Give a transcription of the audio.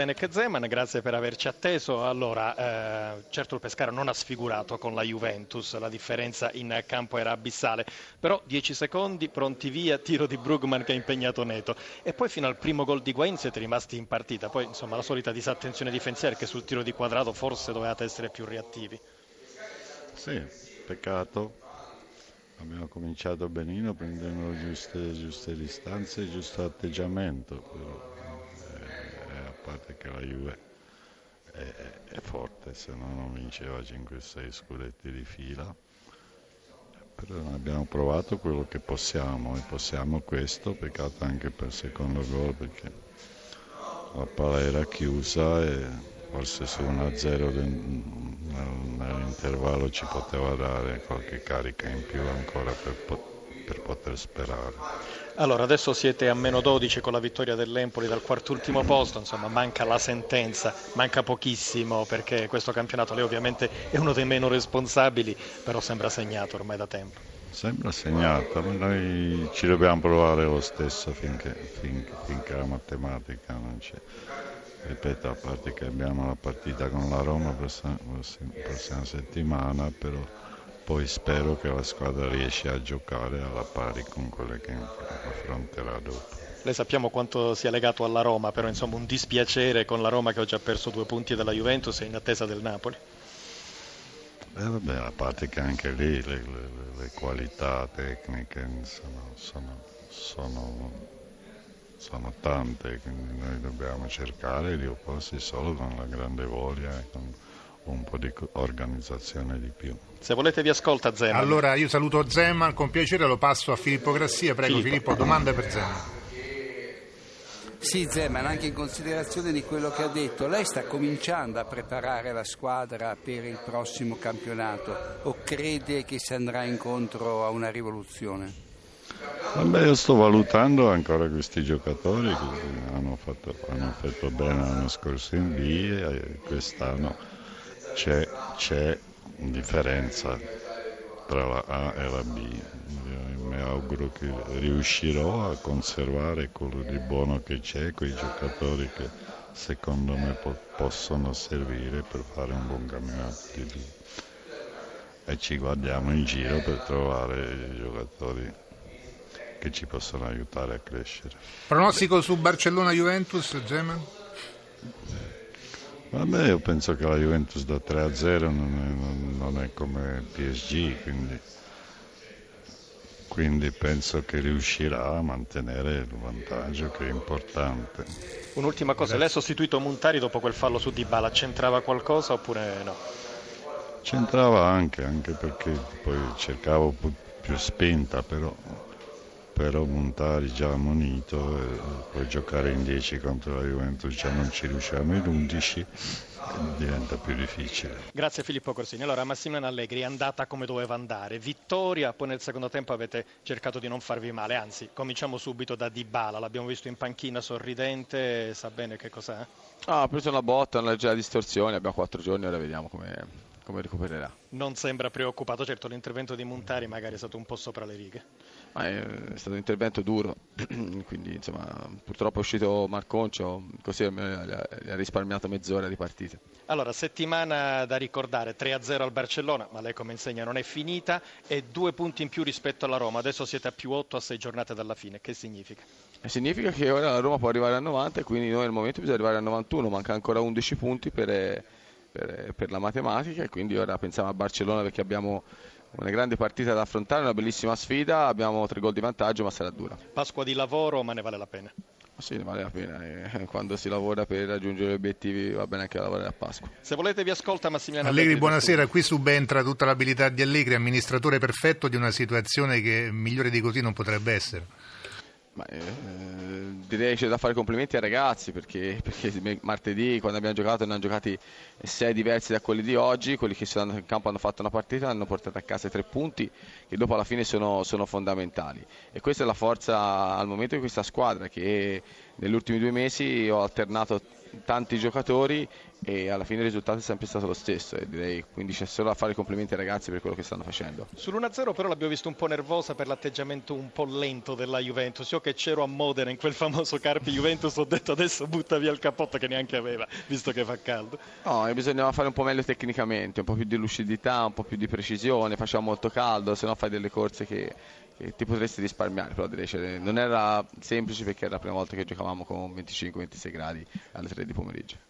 Benek Zeman, grazie per averci atteso. Allora, eh, certo il Pescara non ha sfigurato con la Juventus, la differenza in campo era abissale, però 10 secondi, pronti via, tiro di Brugman che ha impegnato Neto. E poi fino al primo gol di Guain siete rimasti in partita, poi insomma la solita disattenzione difensiva che sul tiro di quadrato forse dovevate essere più reattivi. Sì, peccato. Abbiamo cominciato benino prendendo giuste, giuste distanze e giusto atteggiamento. Però parte che la Juve è, forte, se no non vinceva 5-6 scudetti di fila. Però abbiamo provato quello che possiamo e possiamo questo, peccato anche per il secondo gol perché la palla era chiusa e forse su 1-0 nell'intervallo ci poteva dare qualche carica in più ancora per poter sperare. Allora, adesso siete a meno 12 con la vittoria dell'Empoli dal quartultimo posto, insomma manca la sentenza, manca pochissimo perché questo campionato lei ovviamente è uno dei meno responsabili, però sembra segnato ormai da tempo. Sembra segnato, ma noi ci dobbiamo provare lo stesso finché, finché, finché la matematica non c'è. Ripeto, a parte che abbiamo la partita con la Roma la prossima settimana, però poi spero che la squadra riesca a giocare alla pari con quelle che affronterà dopo. Lei sappiamo quanto sia legato alla Roma, però insomma un dispiacere con la Roma che ha già perso due punti dalla Juventus e in attesa del Napoli. Eh vabbè, a parte che anche lì le, le, le qualità tecniche sono, sono, sono, sono, tante, quindi noi dobbiamo cercare di opporsi solo con la grande voglia e con un po' di organizzazione di più. Se volete vi ascolta Zeman. Allora io saluto Zeman, con piacere lo passo a Filippo Grassia. Prego Filippo, Filippo domanda per Zeman. Sì, Zeman, anche in considerazione di quello che ha detto, lei sta cominciando a preparare la squadra per il prossimo campionato o crede che si andrà incontro a una rivoluzione? Vabbè, io sto valutando ancora questi giocatori che hanno fatto, hanno fatto bene l'anno scorso in B e quest'anno c'è, c'è differenza tra la A e la B. Io mi auguro che riuscirò a conservare quello di buono che c'è, quei giocatori che secondo me po- possono servire per fare un buon campionato di B. E ci guardiamo in giro per trovare giocatori che ci possono aiutare a crescere. Pronostico su Barcellona-Juventus, Geman? Vabbè, io penso che la Juventus da 3 a 0 non è, non è come PSG, quindi, quindi, penso che riuscirà a mantenere il vantaggio che è importante. Un'ultima cosa, lei ha sostituito Montari dopo quel fallo su Dybala, c'entrava qualcosa oppure no? C'entrava anche, anche perché poi cercavo più spinta, però però Montari già ammonito e poi giocare in 10 contro la Juventus già non ci riusciamo in 11 diventa più difficile. Grazie Filippo Corsini. Allora Massimiliano Allegri è andata come doveva andare, vittoria, poi nel secondo tempo avete cercato di non farvi male, anzi cominciamo subito da Dybala, l'abbiamo visto in panchina sorridente, sa bene che cos'è? Ah, ha preso una botta, una leggera distorsione, abbiamo quattro giorni, ora vediamo come come recupererà. Non sembra preoccupato, certo l'intervento di Montari magari è stato un po' sopra le righe. Ma è stato un intervento duro, quindi insomma purtroppo è uscito Marconcio, così gli ha risparmiato mezz'ora di partita. Allora, settimana da ricordare, 3-0 al Barcellona, ma lei come insegna non è finita, e due punti in più rispetto alla Roma, adesso siete a più 8 a 6 giornate dalla fine, che significa? Significa che ora la Roma può arrivare a 90 e quindi noi al momento bisogna arrivare a 91, manca ancora 11 punti per, per, per la matematica e quindi ora pensiamo a Barcellona perché abbiamo una grande partita da affrontare, una bellissima sfida, abbiamo tre gol di vantaggio ma sarà dura. Pasqua di lavoro ma ne vale la pena? Sì, ne vale la pena, e quando si lavora per raggiungere gli obiettivi va bene anche lavorare a Pasqua. Se volete vi ascolta Massimiliano Allegri. buonasera, qui subentra tutta l'abilità di Allegri, amministratore perfetto di una situazione che migliore di così non potrebbe essere. Ma, eh, direi c'è da fare complimenti ai ragazzi perché, perché, martedì quando abbiamo giocato ne hanno giocati sei diversi da quelli di oggi, quelli che sono andati in campo hanno fatto una partita, hanno portato a casa tre punti che dopo alla fine sono, sono fondamentali. E questa è la forza al momento di questa squadra che negli ultimi due mesi ho alternato tanti giocatori e alla fine il risultato è sempre stato lo stesso e direi quindi c'è solo da fare i complimenti ai ragazzi per quello che stanno facendo. Sull'1-0 però l'abbiamo visto un po' nervosa per l'atteggiamento un po' lento della Juventus. Io che c'ero a Modena in quel famoso Carpi Juventus ho detto adesso butta via il cappotto che neanche aveva, visto che fa caldo. No, bisognava fare un po' meglio tecnicamente, un po' più di lucidità, un po' più di precisione, faceva molto caldo, se no fai delle corse che, che ti potresti risparmiare, però direi cioè, non era semplice perché era la prima volta che giocavamo con 25-26 gradi alle 3 di pomeriggio.